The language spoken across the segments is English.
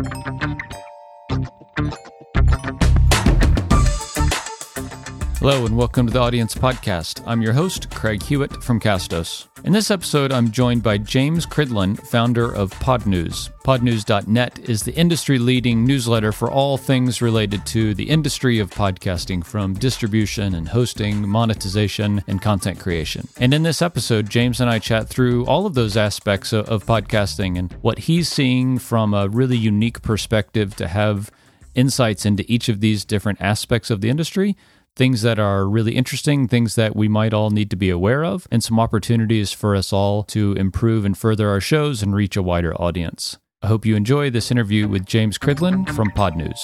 Thank you. Hello, and welcome to the Audience Podcast. I'm your host, Craig Hewitt from Castos. In this episode, I'm joined by James Cridland, founder of Podnews. Podnews.net is the industry leading newsletter for all things related to the industry of podcasting, from distribution and hosting, monetization, and content creation. And in this episode, James and I chat through all of those aspects of podcasting and what he's seeing from a really unique perspective to have insights into each of these different aspects of the industry things that are really interesting, things that we might all need to be aware of, and some opportunities for us all to improve and further our shows and reach a wider audience. I hope you enjoy this interview with James Cridland from Podnews.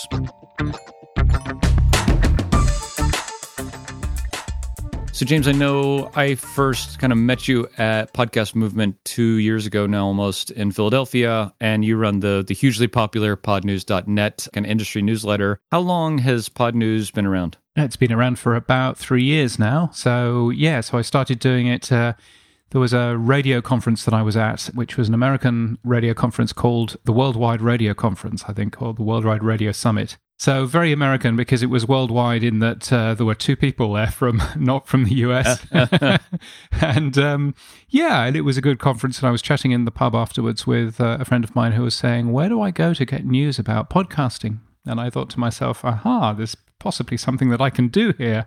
So, James, I know I first kind of met you at Podcast Movement two years ago now, almost in Philadelphia, and you run the the hugely popular Podnews.net, an industry newsletter. How long has Podnews been around? It's been around for about three years now. So, yeah, so I started doing it. Uh, there was a radio conference that I was at, which was an American radio conference called the Worldwide Radio Conference, I think, called the Worldwide Radio Summit. So very American because it was worldwide in that uh, there were two people there from not from the US, and um, yeah, and it was a good conference. And I was chatting in the pub afterwards with uh, a friend of mine who was saying, "Where do I go to get news about podcasting?" And I thought to myself, "Aha, there's possibly something that I can do here."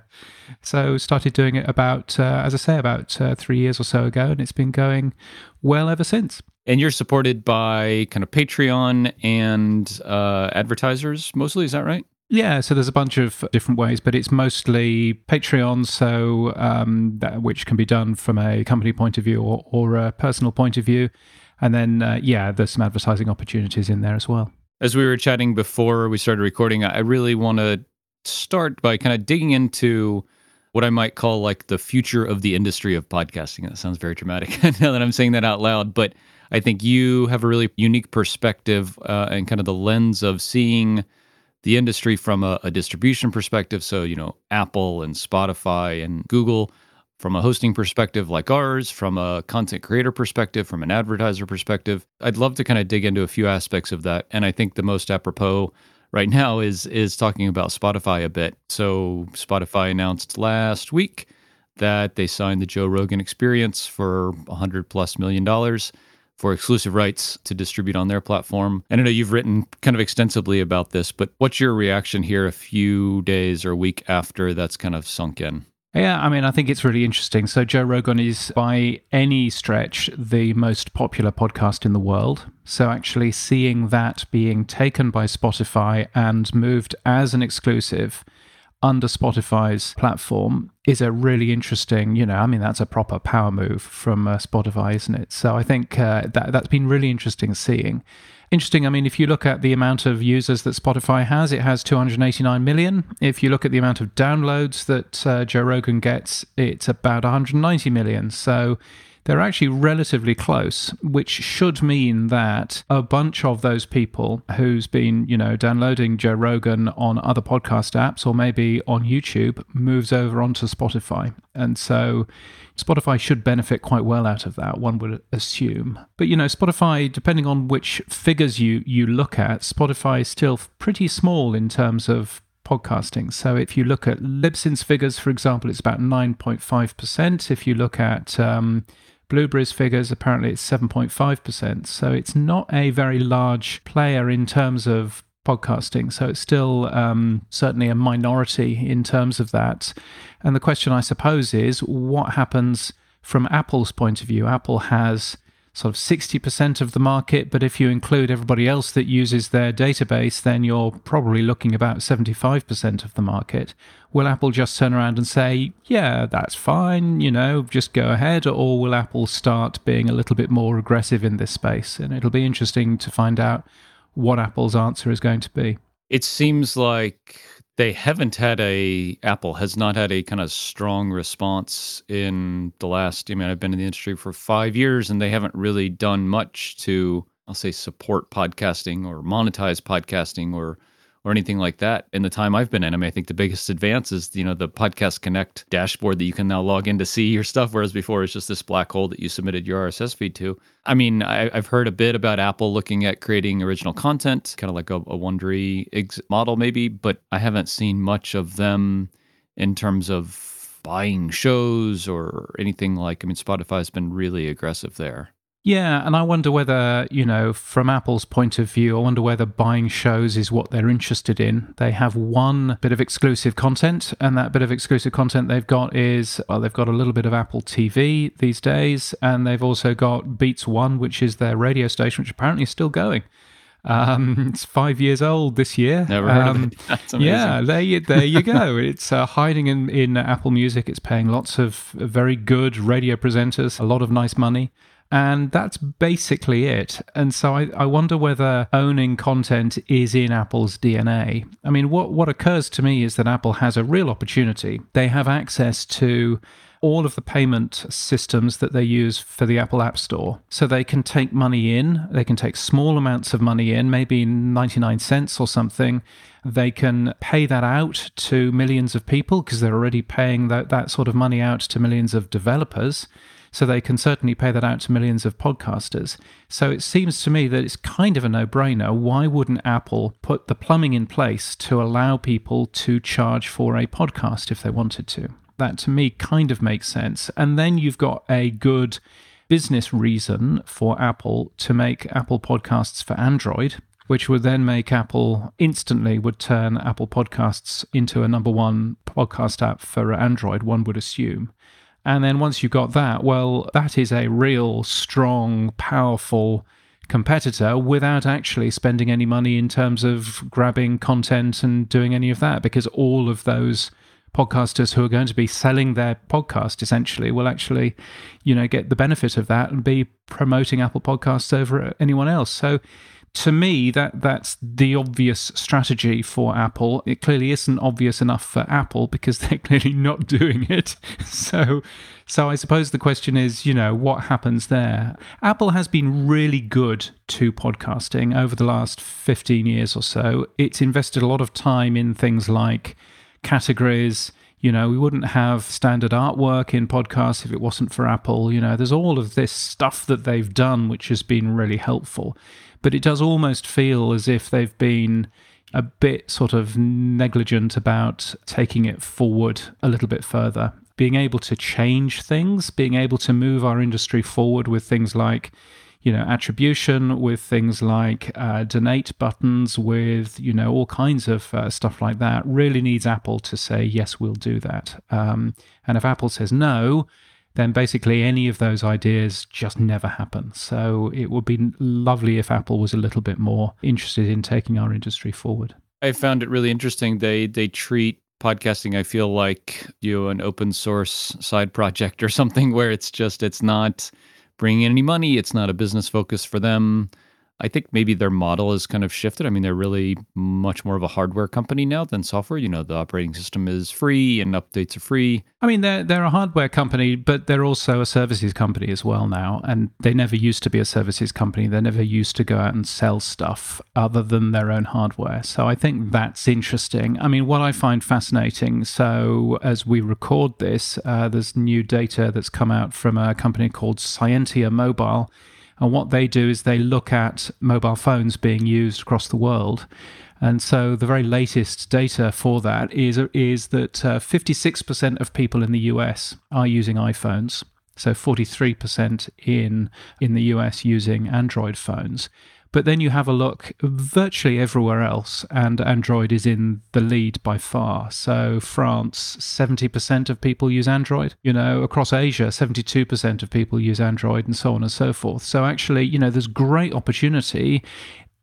So started doing it about, uh, as I say, about uh, three years or so ago, and it's been going well ever since. And you're supported by kind of Patreon and uh, advertisers mostly, is that right? Yeah, so there's a bunch of different ways, but it's mostly Patreon, so um, that, which can be done from a company point of view or, or a personal point of view. And then, uh, yeah, there's some advertising opportunities in there as well. As we were chatting before we started recording, I really want to start by kind of digging into what I might call like the future of the industry of podcasting. That sounds very dramatic now that I'm saying that out loud, but I think you have a really unique perspective uh, and kind of the lens of seeing the industry from a, a, distribution perspective. So, you know, Apple and Spotify and Google from a hosting perspective like ours, from a content creator perspective, from an advertiser perspective. I'd love to kind of dig into a few aspects of that. And I think the most apropos right now is is talking about Spotify a bit. So Spotify announced last week that they signed the Joe Rogan experience for 100 plus million dollars for exclusive rights to distribute on their platform. And I know you've written kind of extensively about this, but what's your reaction here a few days or a week after that's kind of sunk in? Yeah, I mean, I think it's really interesting. So, Joe Rogan is by any stretch the most popular podcast in the world. So, actually seeing that being taken by Spotify and moved as an exclusive under Spotify's platform is a really interesting, you know, I mean, that's a proper power move from uh, Spotify, isn't it? So I think uh, that, that's been really interesting seeing. Interesting, I mean, if you look at the amount of users that Spotify has, it has 289 million. If you look at the amount of downloads that uh, Joe Rogan gets, it's about 190 million. So they're actually relatively close, which should mean that a bunch of those people who's been, you know, downloading Joe Rogan on other podcast apps or maybe on YouTube moves over onto Spotify. And so Spotify should benefit quite well out of that, one would assume. But you know, Spotify, depending on which figures you you look at, Spotify is still pretty small in terms of podcasting. So if you look at Libsyn's figures, for example, it's about 9.5%. If you look at um, Blubrry's figures, apparently it's 7.5%. So it's not a very large player in terms of podcasting. So it's still um, certainly a minority in terms of that. And the question, I suppose, is what happens from Apple's point of view? Apple has sort of 60% of the market, but if you include everybody else that uses their database, then you're probably looking about 75% of the market. Will Apple just turn around and say, yeah, that's fine, you know, just go ahead? Or will Apple start being a little bit more aggressive in this space? And it'll be interesting to find out what Apple's answer is going to be. It seems like they haven't had a Apple has not had a kind of strong response in the last I mean I've been in the industry for 5 years and they haven't really done much to I'll say support podcasting or monetize podcasting or or anything like that in the time I've been in. I mean, I think the biggest advance is, you know, the Podcast Connect dashboard that you can now log in to see your stuff, whereas before it's just this black hole that you submitted your RSS feed to. I mean, I, have heard a bit about Apple looking at creating original content, kind of like a, a Wondery ex- model, maybe, but I haven't seen much of them in terms of buying shows or anything like. I mean, Spotify has been really aggressive there. Yeah, and I wonder whether, you know, from Apple's point of view, I wonder whether buying shows is what they're interested in. They have one bit of exclusive content, and that bit of exclusive content they've got is, well, they've got a little bit of Apple TV these days, and they've also got Beats One, which is their radio station, which apparently is still going. Um, it's five years old this year. Never heard um, of it. That's amazing. Yeah, there you, there you go. it's uh, hiding in, in Apple Music. It's paying lots of very good radio presenters, a lot of nice money. And that's basically it. And so I, I wonder whether owning content is in Apple's DNA. I mean, what, what occurs to me is that Apple has a real opportunity. They have access to all of the payment systems that they use for the Apple App Store. So they can take money in, they can take small amounts of money in, maybe 99 cents or something. They can pay that out to millions of people because they're already paying that, that sort of money out to millions of developers. So they can certainly pay that out to millions of podcasters. So it seems to me that it's kind of a no brainer. Why wouldn't Apple put the plumbing in place to allow people to charge for a podcast if they wanted to? That to me kind of makes sense. And then you've got a good business reason for Apple to make Apple Podcasts for Android, which would then make Apple instantly would turn Apple Podcasts into a number one podcast app for Android, one would assume. And then once you've got that, well, that is a real strong, powerful competitor without actually spending any money in terms of grabbing content and doing any of that because all of those podcasters who are going to be selling their podcast essentially will actually you know get the benefit of that and be promoting apple podcasts over anyone else. So to me, that that's the obvious strategy for Apple. It clearly isn't obvious enough for Apple because they're clearly not doing it. So, so I suppose the question is, you know, what happens there? Apple has been really good to podcasting over the last 15 years or so. It's invested a lot of time in things like categories. You know, we wouldn't have standard artwork in podcasts if it wasn't for Apple. You know, there's all of this stuff that they've done which has been really helpful but it does almost feel as if they've been a bit sort of negligent about taking it forward a little bit further. Being able to change things, being able to move our industry forward with things like, you know, attribution, with things like uh, donate buttons, with, you know, all kinds of uh, stuff like that, really needs Apple to say, yes, we'll do that. Um, and if Apple says no, then basically any of those ideas just never happen. So it would be lovely if Apple was a little bit more interested in taking our industry forward. I found it really interesting. They they treat podcasting I feel like you know, an open source side project or something where it's just it's not bringing in any money, it's not a business focus for them. I think maybe their model has kind of shifted. I mean, they're really much more of a hardware company now than software. You know, the operating system is free and updates are free. I mean, they're they're a hardware company, but they're also a services company as well now. And they never used to be a services company. They never used to go out and sell stuff other than their own hardware. So I think that's interesting. I mean, what I find fascinating. So as we record this, uh, there's new data that's come out from a company called ScientiaMobile and what they do is they look at mobile phones being used across the world. And so the very latest data for that is, is that uh, 56% of people in the US are using iPhones. So 43% in, in the US using Android phones. But then you have a look virtually everywhere else, and Android is in the lead by far. So, France, 70% of people use Android. You know, across Asia, 72% of people use Android, and so on and so forth. So, actually, you know, there's great opportunity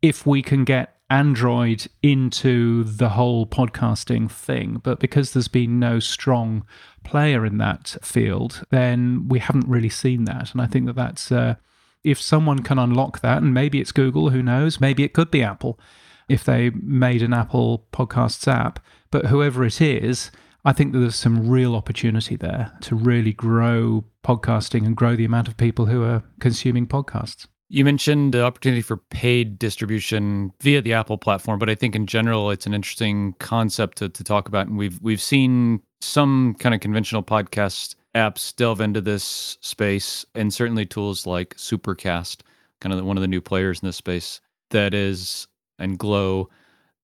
if we can get Android into the whole podcasting thing. But because there's been no strong player in that field, then we haven't really seen that. And I think that that's. Uh, if someone can unlock that, and maybe it's Google, who knows? Maybe it could be Apple if they made an Apple Podcasts app. But whoever it is, I think that there's some real opportunity there to really grow podcasting and grow the amount of people who are consuming podcasts. You mentioned the opportunity for paid distribution via the Apple platform, but I think in general it's an interesting concept to, to talk about. And we've we've seen some kind of conventional podcast apps delve into this space, and certainly tools like Supercast, kind of one of the new players in this space, that is and Glow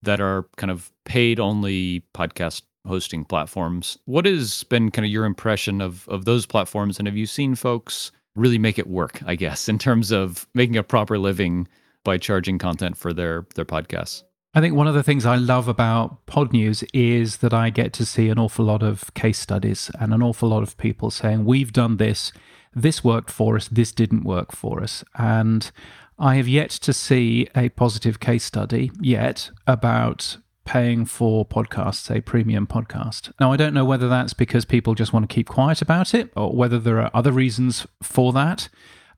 that are kind of paid only podcast hosting platforms. What has been kind of your impression of of those platforms, and have you seen folks really make it work, I guess, in terms of making a proper living by charging content for their their podcasts. I think one of the things I love about Podnews is that I get to see an awful lot of case studies and an awful lot of people saying, We've done this, this worked for us, this didn't work for us. And I have yet to see a positive case study yet about paying for podcasts, a premium podcast. Now, I don't know whether that's because people just want to keep quiet about it or whether there are other reasons for that,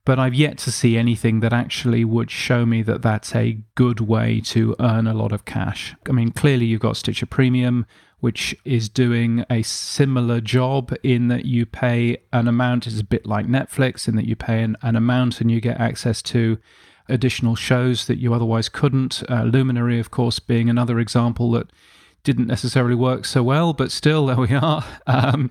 but I've yet to see anything that actually would show me that that's a good way to earn a lot of cash. I mean, clearly you've got Stitcher Premium, which is doing a similar job in that you pay an amount, it's a bit like Netflix, in that you pay an, an amount and you get access to additional shows that you otherwise couldn't. Uh, Luminary, of course, being another example that didn't necessarily work so well, but still there we are. Um,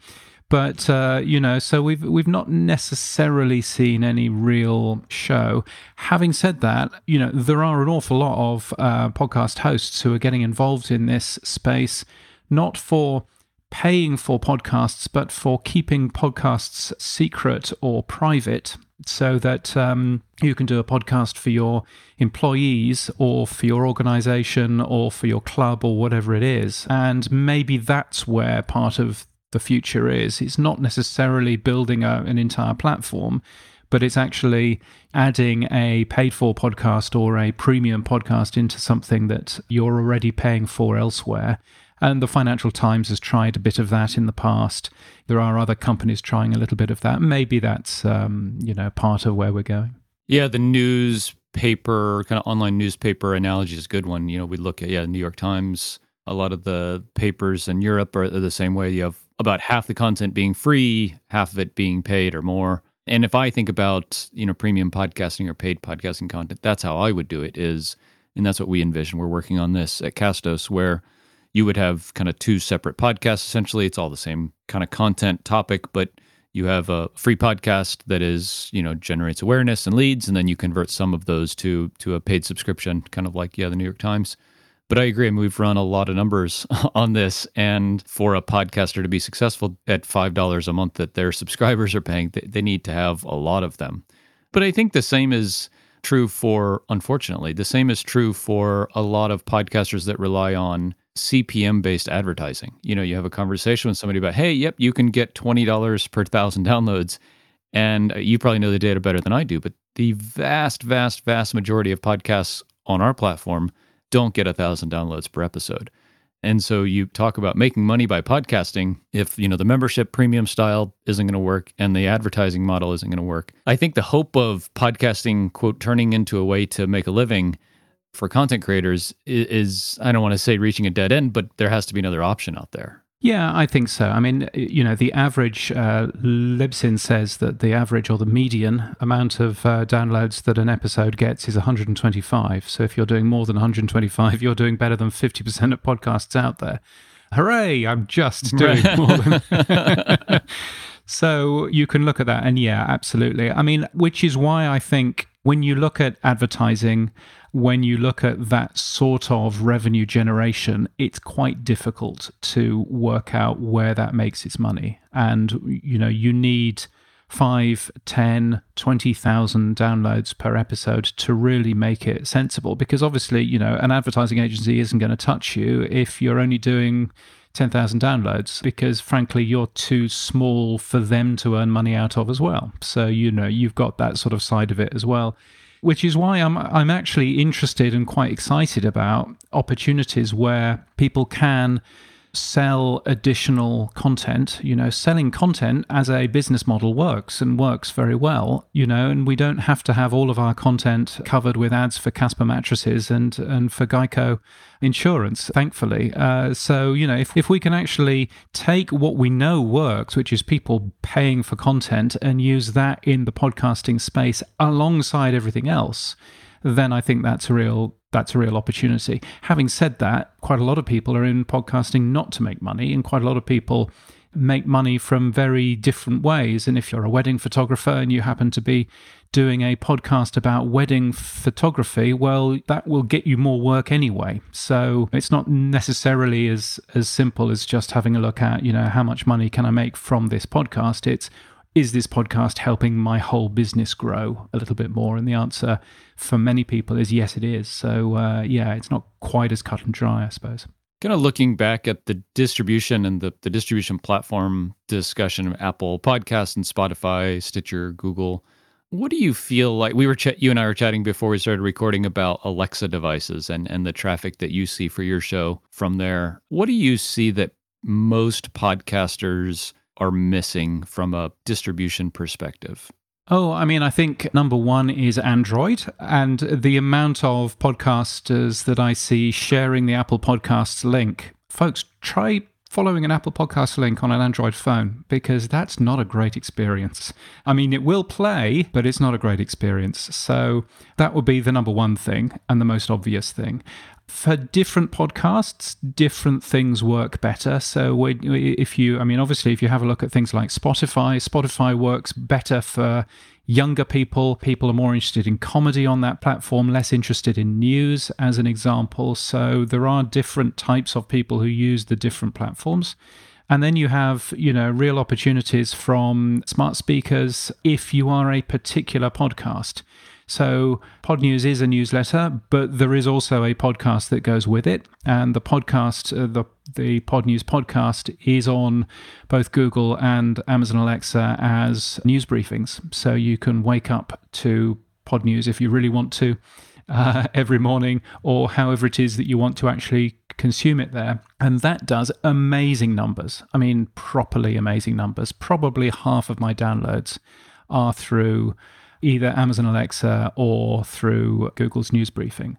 but uh, you know, so we've we've not necessarily seen any real show. Having said that, you know, there are an awful lot of uh, podcast hosts who are getting involved in this space, not for paying for podcasts, but for keeping podcasts secret or private so that um, you can do a podcast for your employees or for your organization or for your club or whatever it is. And maybe that's where part of the future is. It's not necessarily building a, an entire platform, but it's actually adding a paid for podcast or a premium podcast into something that you're already paying for elsewhere. And the Financial Times has tried a bit of that in the past. There are other companies trying a little bit of that. Maybe that's um, you know part of where we're going. Yeah, the newspaper kind of online newspaper analogy is a good one. You know, we look at yeah, New York Times. A lot of the papers in Europe are the same way. You have about half the content being free, half of it being paid or more. And if I think about, you know, premium podcasting or paid podcasting content, that's how I would do it is and that's what we envision. We're working on this at Castos where you would have kind of two separate podcasts essentially. It's all the same kind of content topic, but you have a free podcast that is, you know, generates awareness and leads and then you convert some of those to to a paid subscription, kind of like yeah, the New York Times. But I agree. I mean, we've run a lot of numbers on this. And for a podcaster to be successful at $5 a month that their subscribers are paying, they, they need to have a lot of them. But I think the same is true for, unfortunately, the same is true for a lot of podcasters that rely on CPM based advertising. You know, you have a conversation with somebody about, hey, yep, you can get $20 per thousand downloads. And uh, you probably know the data better than I do, but the vast, vast, vast majority of podcasts on our platform don't get a thousand downloads per episode. And so you talk about making money by podcasting if, you know, the membership premium style isn't going to work and the advertising model isn't going to work. I think the hope of podcasting quote turning into a way to make a living for content creators is, I don't want to say reaching a dead end, but there has to be another option out there. Yeah, I think so. I mean, you know, the average, uh, Libsyn says that the average or the median amount of uh, downloads that an episode gets is 125. So if you're doing more than 125, you're doing better than 50% of podcasts out there. Hooray, I'm just doing more than. so you can look at that. And yeah, absolutely. I mean, which is why I think when you look at advertising, when you look at that sort of revenue generation, it's quite difficult to work out where that makes its money. And, you know, you need five, ten, twenty thousand downloads per episode to really make it sensible. Because obviously, you know, an advertising agency isn't going to touch you if you're only doing 10,000 downloads because frankly you're too small for them to earn money out of as well. So you know you've got that sort of side of it as well which is why I'm I'm actually interested and quite excited about opportunities where people can sell additional content. You know, selling content as a business model works and works very well, you know, and we don't have to have all of our content covered with ads for Casper mattresses and, and for Geico insurance, thankfully. Uh, so, you know, if, if we can actually take what we know works, which is people paying for content, and use that in the podcasting space alongside everything else, then I think that's a real that's a real opportunity. Having said that, quite a lot of people are in podcasting not to make money, and quite a lot of people make money from very different ways. And if you're a wedding photographer and you happen to be doing a podcast about wedding photography, well, that will get you more work anyway. So it's not necessarily as as simple as just having a look at, you know, how much money can I make from this podcast? It's is this podcast helping my whole business grow a little bit more? And the answer for many people is yes, it is. So, uh, yeah, it's not quite as cut and dry, I suppose. Kind of looking back at the distribution and the, the distribution platform discussion of Apple Podcasts and Spotify, Stitcher, Google. What do you feel like? We were ch- you and I were chatting before we started recording about Alexa devices and and the traffic that you see for your show from there. What do you see that most podcasters are missing from a distribution perspective? Oh, I mean, I think number one is Android, and the amount of podcasters that I see sharing the Apple Podcasts link. Folks, try following an Apple Podcast link on an Android phone because that's not a great experience. I mean, it will play, but it's not a great experience. So that would be the number one thing and the most obvious thing for different podcasts, different things work better. So if you, I mean, obviously, if you have a look at things like Spotify, Spotify works better for younger people. People are more interested in comedy on that platform, less interested in news, as an example. So there are different types of people who use the different platforms. And then you have, you know, real opportunities from smart speakers if you are a particular podcast. So, Podnews is a newsletter, but there is also a podcast that goes with it. And the podcast, uh, the, the Podnews podcast, is on both Google and Amazon Alexa as news briefings. So, you can wake up to Podnews if you really want to uh, every morning, or however it is that you want to actually consume it there. And that does amazing numbers. I mean, properly amazing numbers. Probably half of my downloads are through either Amazon Alexa or through Google's news briefing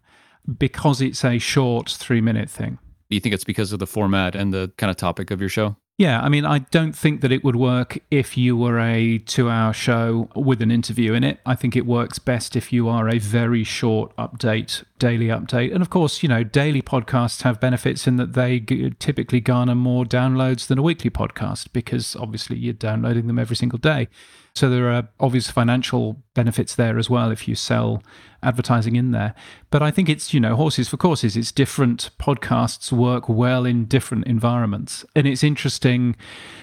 because it's a short three minute thing. Do you think it's because of the format and the kind of topic of your show? Yeah, I mean, I don't think that it would work if you were a two hour show with an interview in it. I think it works best if you are a very short update, daily update. And of course, you know, daily podcasts have benefits in that they g- typically garner more downloads than a weekly podcast because obviously you're downloading them every single day. So there are obvious financial benefits there as well if you sell advertising in there. But I think it's, you know, horses for courses. It's different podcasts work well in different environments. And it's interesting,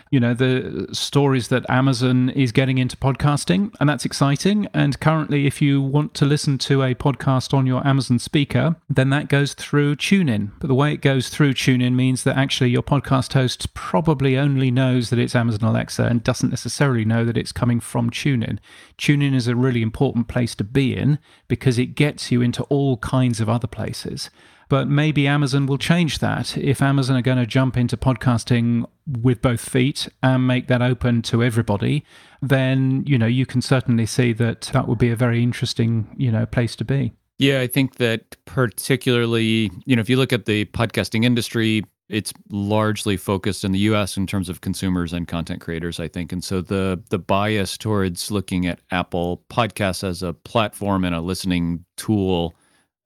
you know, the stories that Amazon is getting into podcasting, and that's exciting. And currently, if you want to listen to a podcast on your Amazon speaker, then that goes through TuneIn. But the way it goes through TuneIn means that actually your podcast host probably only knows that it's Amazon Alexa and doesn't necessarily know that it's coming from TuneIn. TuneIn is a really important place to be in because it gets you into all kinds of other places. But maybe Amazon will change that. If Amazon are going to jump into podcasting with both feet and make that open to everybody, then you know you can certainly see that that would be a very interesting you know place to be. Yeah, I think that particularly, you know, if you look at the podcasting industry, it's largely focused in the US in terms of consumers and content creators, I think. And so the the bias towards looking at Apple Podcasts as a platform and a listening tool,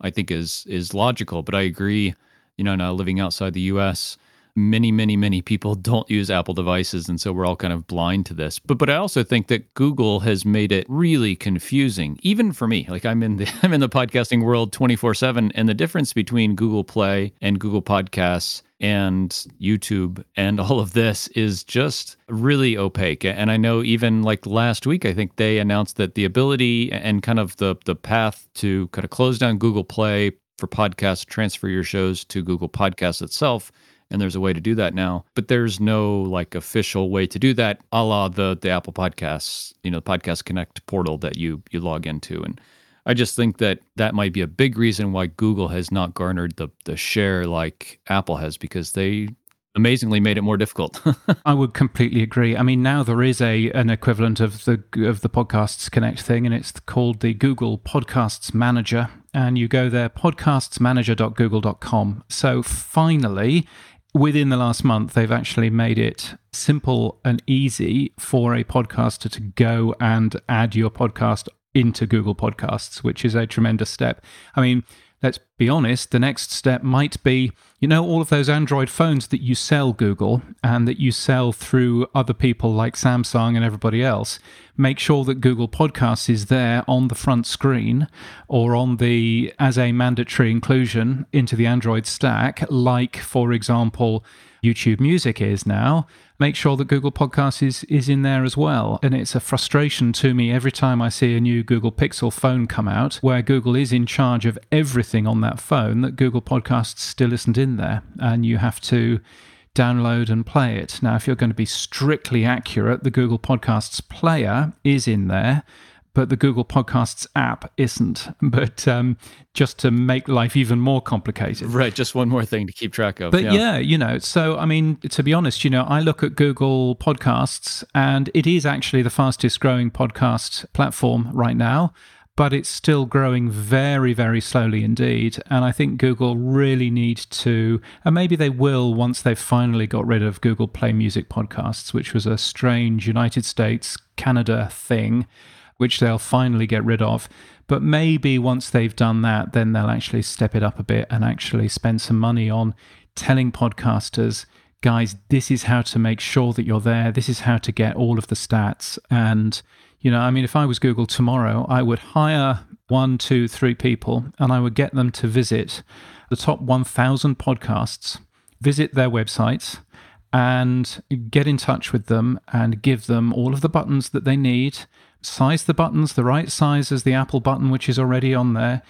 I think is is logical. But I agree, you know, now living outside the US, many, many, many people don't use Apple devices, and so we're all kind of blind to this. But but I also think that Google has made it really confusing, even for me. Like I'm in the I'm in the podcasting world 24/7, and the difference between Google Play and Google Podcasts and YouTube and all of this is just really opaque. And I know even like last week, I think they announced that the ability and kind of the the path to kind of close down Google Play for podcasts, transfer your shows to Google Podcasts itself. And there's a way to do that now, but there's no like official way to do that, a la the the Apple Podcasts, you know, the Podcast Connect portal that you you log into. And I just think that that might be a big reason why Google has not garnered the the share like Apple has because they amazingly made it more difficult. I would completely agree. I mean, now there is a an equivalent of the of the Podcasts Connect thing, and it's called the Google Podcasts Manager. And you go there, podcastsmanager.google.com. So finally, within the last month, they've actually made it simple and easy for a podcaster to go and add your podcast into Google Podcasts, which is a tremendous step. I mean, let's be honest, the next step might be you know, all of those Android phones that you sell Google and that you sell through other people like Samsung and everybody else, make sure that Google Podcasts is there on the front screen or on the as a mandatory inclusion into the Android stack, like, for example, YouTube Music is now make sure that Google Podcasts is, is in there as well. And it's a frustration to me every time I see a new Google Pixel phone come out where Google is in charge of everything on that phone that Google Podcasts still isn't in there. And you have to download and play it. Now, if you're going to be strictly accurate, the Google Podcasts player is in there but the Google Podcasts app isn't. But um, just to make life even more complicated. Right, just one more thing to keep track of. But yeah. yeah, you know, so I mean, to be honest, you know, I look at Google Podcasts and it is actually the fastest growing podcast platform right now. But it's still growing very, very slowly indeed. And I think Google really need to, and maybe they will once they've finally got rid of Google Play Music podcasts, which was a strange United States, Canada thing which they'll finally get rid of. But maybe once they've done that, then they'll actually step it up a bit and actually spend some money on telling podcasters, guys, this is how to make sure that you're there. This is how to get all of the stats. And, you know, I mean, if I was Google tomorrow, I would hire one, two, three people and I would get them to visit the top 1,000 podcasts, visit their websites, and get in touch with them and give them all of the buttons that they need size the buttons the right size as the Apple button, which is already on there.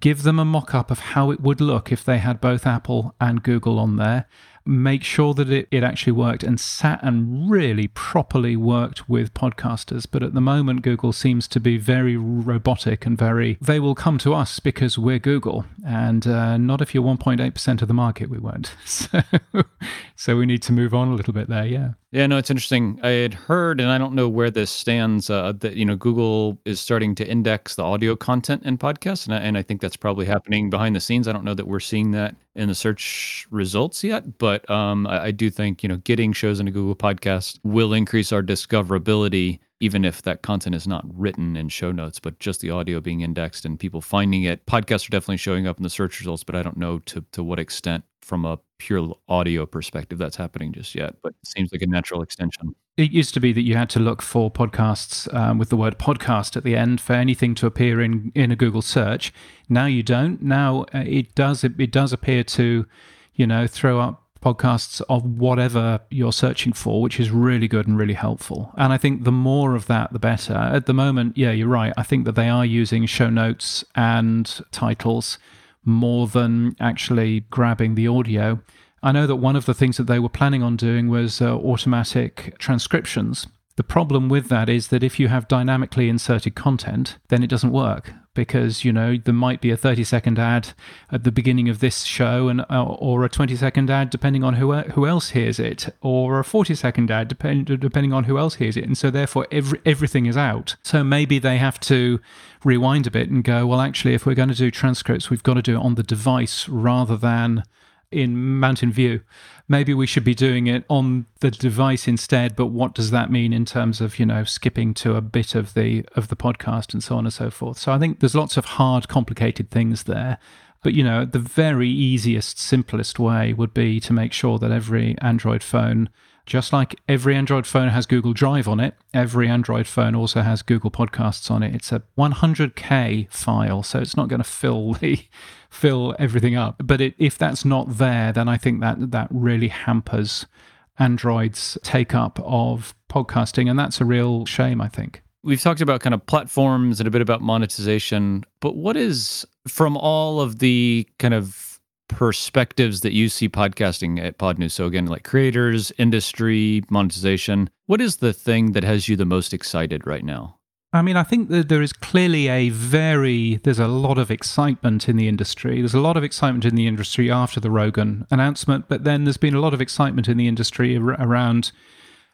Give them a mock up of how it would look if they had both Apple and Google on there make sure that it, it actually worked and sat and really properly worked with podcasters. But at the moment, Google seems to be very robotic and very, they will come to us because we're Google. And uh, not if you're 1.8% of the market, we won't. So, so we need to move on a little bit there. Yeah. Yeah, no, it's interesting. I had heard, and I don't know where this stands, uh, that you know Google is starting to index the audio content in podcasts, and I, and I think that's probably happening behind the scenes. I don't know that we're seeing that in the search results yet, but um, I, I do think you know getting shows into Google Podcast will increase our discoverability even if that content is not written in show notes, but just the audio being indexed and people finding it. Podcasts are definitely showing up in the search results, but I don't know to, to what extent from a pure audio perspective that's happening just yet, but it seems like a natural extension. It used to be that you had to look for podcasts um, with the word podcast at the end for anything to appear in, in a Google search. Now you don't. Now uh, it does it, it does appear to, you know, throw up podcasts of whatever you're searching for, which is really good and really helpful. And I think the more of that, the better. At the moment, yeah, you're right. I think that they are using show notes and titles more than actually grabbing the audio. I know that one of the things that they were planning on doing was uh, automatic transcriptions. The problem with that is that if you have dynamically inserted content, then it doesn't work because you know there might be a 30 second ad at the beginning of this show and uh, or a 20 second ad depending on who who else hears it or a 40 second ad depend, depending on who else hears it. And so therefore every, everything is out. So maybe they have to rewind a bit and go well actually if we're going to do transcripts we've got to do it on the device rather than in Mountain View. Maybe we should be doing it on the device instead. But what does that mean in terms of you know skipping to a bit of the of the podcast and so on and so forth? So I think there's lots of hard, complicated things there. But you know, the very easiest, simplest way would be to make sure that every Android phone just like every Android phone has Google Drive on it, every Android phone also has Google Podcasts on it. It's a 100K file, so it's not going to fill the fill everything up. But it, if that's not there, then I think that that really hampers Android's take up of podcasting, and that's a real shame. I think we've talked about kind of platforms and a bit about monetization, but what is from all of the kind of perspectives that you see podcasting at Podnews. So again, like creators, industry, monetization. What is the thing that has you the most excited right now? I mean, I think that there is clearly a very, there's a lot of excitement in the industry. There's a lot of excitement in the industry after the Rogan announcement, but then there's been a lot of excitement in the industry around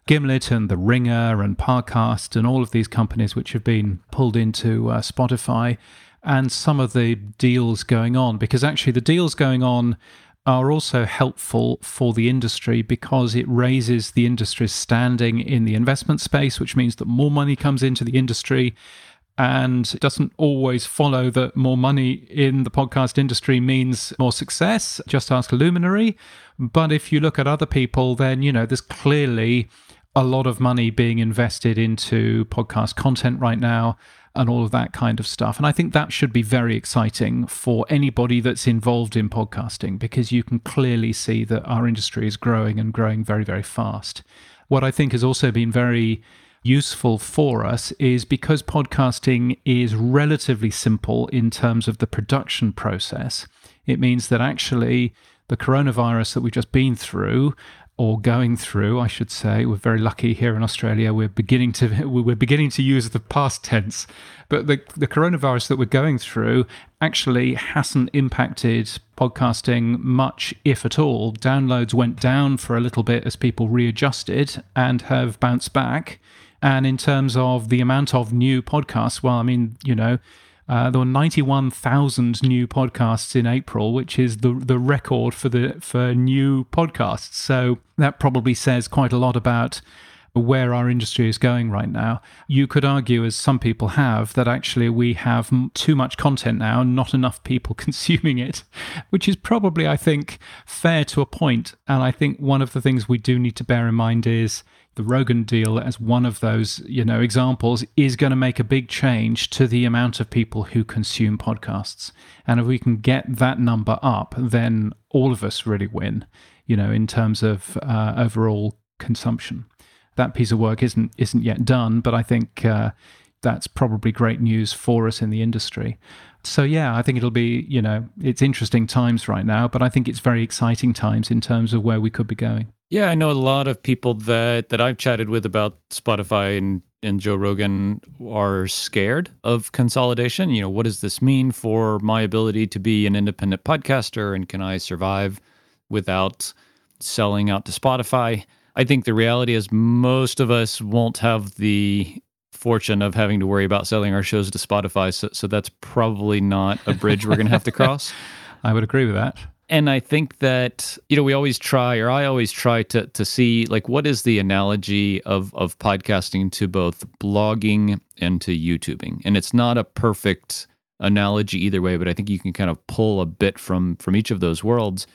Gimlet and The Ringer and Parcast and all of these companies which have been pulled into uh, Spotify and some of the deals going on, because actually the deals going on are also helpful for the industry because it raises the industry's standing in the investment space, which means that more money comes into the industry. And it doesn't always follow that more money in the podcast industry means more success. Just ask Luminary. But if you look at other people, then, you know, there's clearly a lot of money being invested into podcast content right now and all of that kind of stuff. And I think that should be very exciting for anybody that's involved in podcasting because you can clearly see that our industry is growing and growing very, very fast. What I think has also been very useful for us is because podcasting is relatively simple in terms of the production process, it means that actually the coronavirus that we've just been through or going through, I should say. We're very lucky here in Australia. We're beginning to we're beginning to use the past tense, but the the coronavirus that we're going through actually hasn't impacted podcasting much, if at all. Downloads went down for a little bit as people readjusted and have bounced back. And in terms of the amount of new podcasts, well, I mean, you know uh, there were 91,000 new podcasts in April, which is the the record for the for new podcasts. So that probably says quite a lot about where our industry is going right now. You could argue, as some people have, that actually we have too much content now and not enough people consuming it, which is probably, I think, fair to a point. And I think one of the things we do need to bear in mind is the Rogan deal as one of those, you know, examples is going to make a big change to the amount of people who consume podcasts. And if we can get that number up, then all of us really win, you know, in terms of uh, overall consumption. That piece of work isn't isn't yet done, but I think uh, that's probably great news for us in the industry. So yeah, I think it'll be, you know, it's interesting times right now, but I think it's very exciting times in terms of where we could be going. Yeah, I know a lot of people that that I've chatted with about Spotify and and Joe Rogan are scared of consolidation. You know, what does this mean for my ability to be an independent podcaster and can I survive without selling out to Spotify? I think the reality is most of us won't have the fortune of having to worry about selling our shows to Spotify. So, so that's probably not a bridge we're going to have to cross. I would agree with that and I think that you know we always try, or I always try to to see like what is the analogy of of podcasting to both blogging and to YouTubing, and it's not a perfect analogy either way, but I think you can kind of pull a bit from from each of those worlds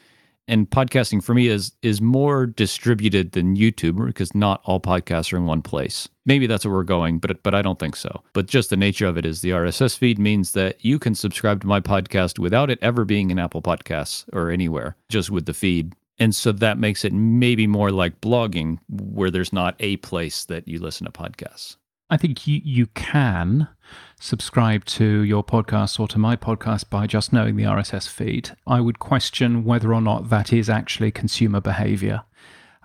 and podcasting for me is is more distributed than YouTube because not all podcasts are in one place. Maybe that's where we're going, but but I don't think so. But just the nature of it is the RSS feed means that you can subscribe to my podcast without it ever being in Apple Podcasts or anywhere, just with the feed. And so that makes it maybe more like blogging where there's not a place that you listen to podcasts. I think you, you can subscribe to your podcast or to my podcast by just knowing the RSS feed. I would question whether or not that is actually consumer behavior.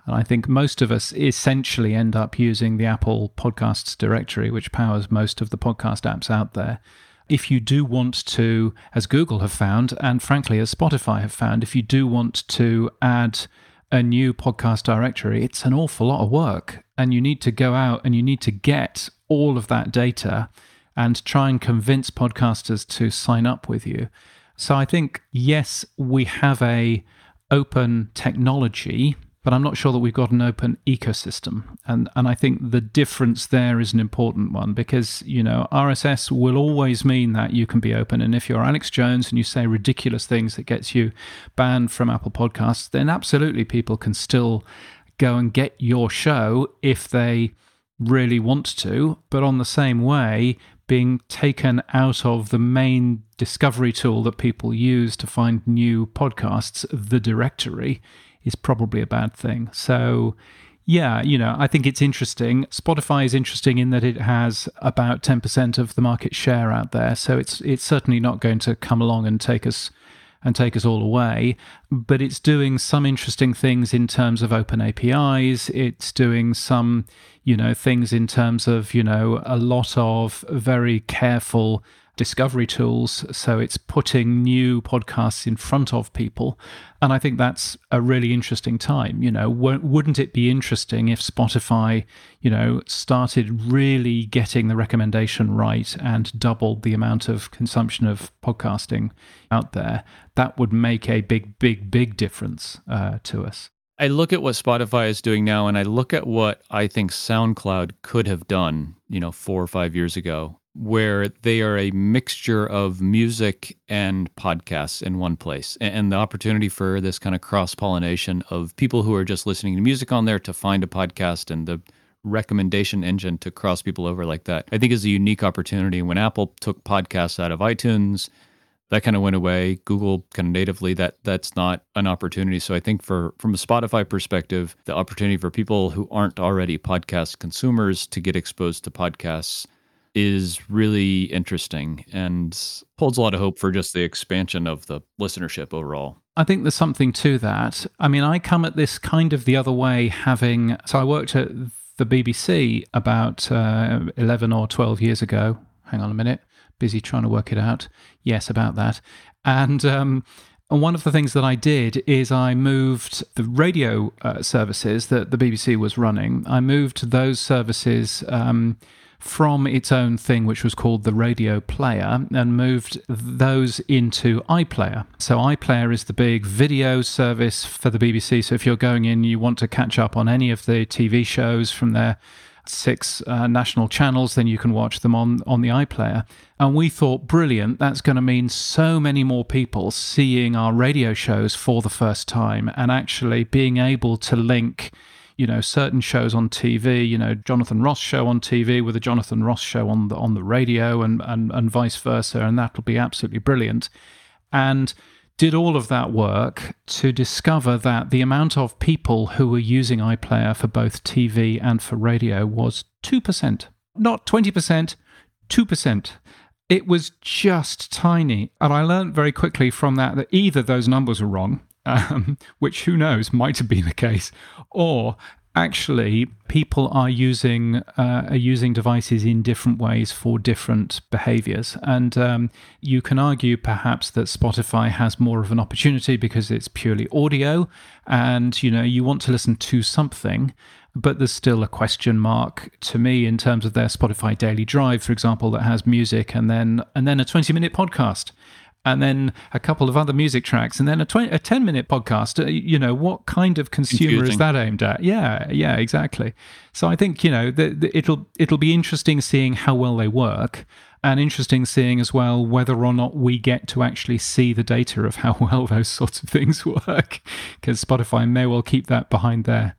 And I think most of us essentially end up using the Apple Podcasts directory, which powers most of the podcast apps out there. If you do want to, as Google have found, and frankly, as Spotify have found, if you do want to add a new podcast directory, it's an awful lot of work. And you need to go out and you need to get all of that data and try and convince podcasters to sign up with you. So I think yes, we have a open technology, but I'm not sure that we've got an open ecosystem. And and I think the difference there is an important one because, you know, RSS will always mean that you can be open and if you're Alex Jones and you say ridiculous things that gets you banned from Apple Podcasts, then absolutely people can still go and get your show if they really want to, but on the same way, being taken out of the main discovery tool that people use to find new podcasts, the directory, is probably a bad thing. So, yeah, you know, I think it's interesting. Spotify is interesting in that it has about 10% of the market share out there. So it's it's certainly not going to come along and take us and take us all away. But it's doing some interesting things in terms of open APIs. It's doing some you know, things in terms of, you know, a lot of very careful discovery tools. So it's putting new podcasts in front of people. And I think that's a really interesting time. You know, wouldn't it be interesting if Spotify, you know, started really getting the recommendation right and doubled the amount of consumption of podcasting out there? That would make a big, big, big difference uh, to us. I look at what Spotify is doing now and I look at what I think SoundCloud could have done, you know, four or five years ago where they are a mixture of music and podcasts in one place. And the opportunity for this kind of cross pollination of people who are just listening to music on there to find a podcast and the recommendation engine to cross people over like that, I think is a unique opportunity. When Apple took podcasts out of iTunes, that kind of went away. Google kind of natively that that's not an opportunity. So I think for from a Spotify perspective, the opportunity for people who aren't already podcast consumers to get exposed to podcasts is really interesting and holds a lot of hope for just the expansion of the listenership overall. I think there's something to that. I mean, I come at this kind of the other way, having so I worked at the BBC about uh, 11 or 12 years ago. Hang on a minute, busy trying to work it out. Yes, about that. And um, and one of the things that I did is I moved the radio uh, services that the BBC was running. I moved those services um, from its own thing, which was called the Radio Player, and moved those into iPlayer. So, iPlayer is the big video service for the BBC. So, if you're going in, you want to catch up on any of the TV shows from their six uh, national channels, then you can watch them on, on the iPlayer. And we thought, brilliant, that's going to mean so many more people seeing our radio shows for the first time and actually being able to link you know certain shows on TV, you know Jonathan Ross show on TV with a Jonathan Ross show on the on the radio, and and and vice versa, and that'll be absolutely brilliant. And did all of that work to discover that the amount of people who were using iPlayer for both TV and for radio was two percent, not twenty percent, two percent. It was just tiny, and I learned very quickly from that that either those numbers were wrong um, which who knows might have been the case, or actually people are using uh, are using devices in different ways for different behaviors. And um, you can argue perhaps that spotify has more of an opportunity because it's purely audio and you know you want to listen to something but there's still a question mark to me in terms of their spotify daily drive for example that has music and then and then a 20 minute podcast and then a couple of other music tracks, and then a, 20, a 10 minute podcast. Uh, you know, what kind of consumer Confusing. is that aimed at? Yeah, yeah, exactly. So I think, you know, the, the, it'll, it'll be interesting seeing how well they work and interesting seeing as well whether or not we get to actually see the data of how well those sorts of things work because spotify may well keep that behind their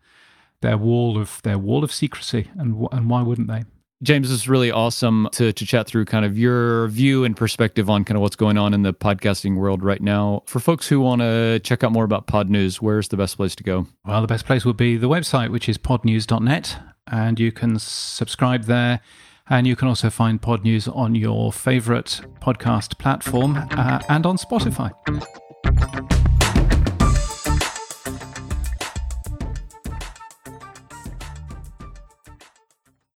their wall of their wall of secrecy and and why wouldn't they James, is really awesome to, to chat through kind of your view and perspective on kind of what's going on in the podcasting world right now. For folks who want to check out more about Podnews, where's the best place to go? Well, the best place would be the website, which is podnews.net, and you can subscribe there. And you can also find Podnews on your favorite podcast platform uh, and on Spotify.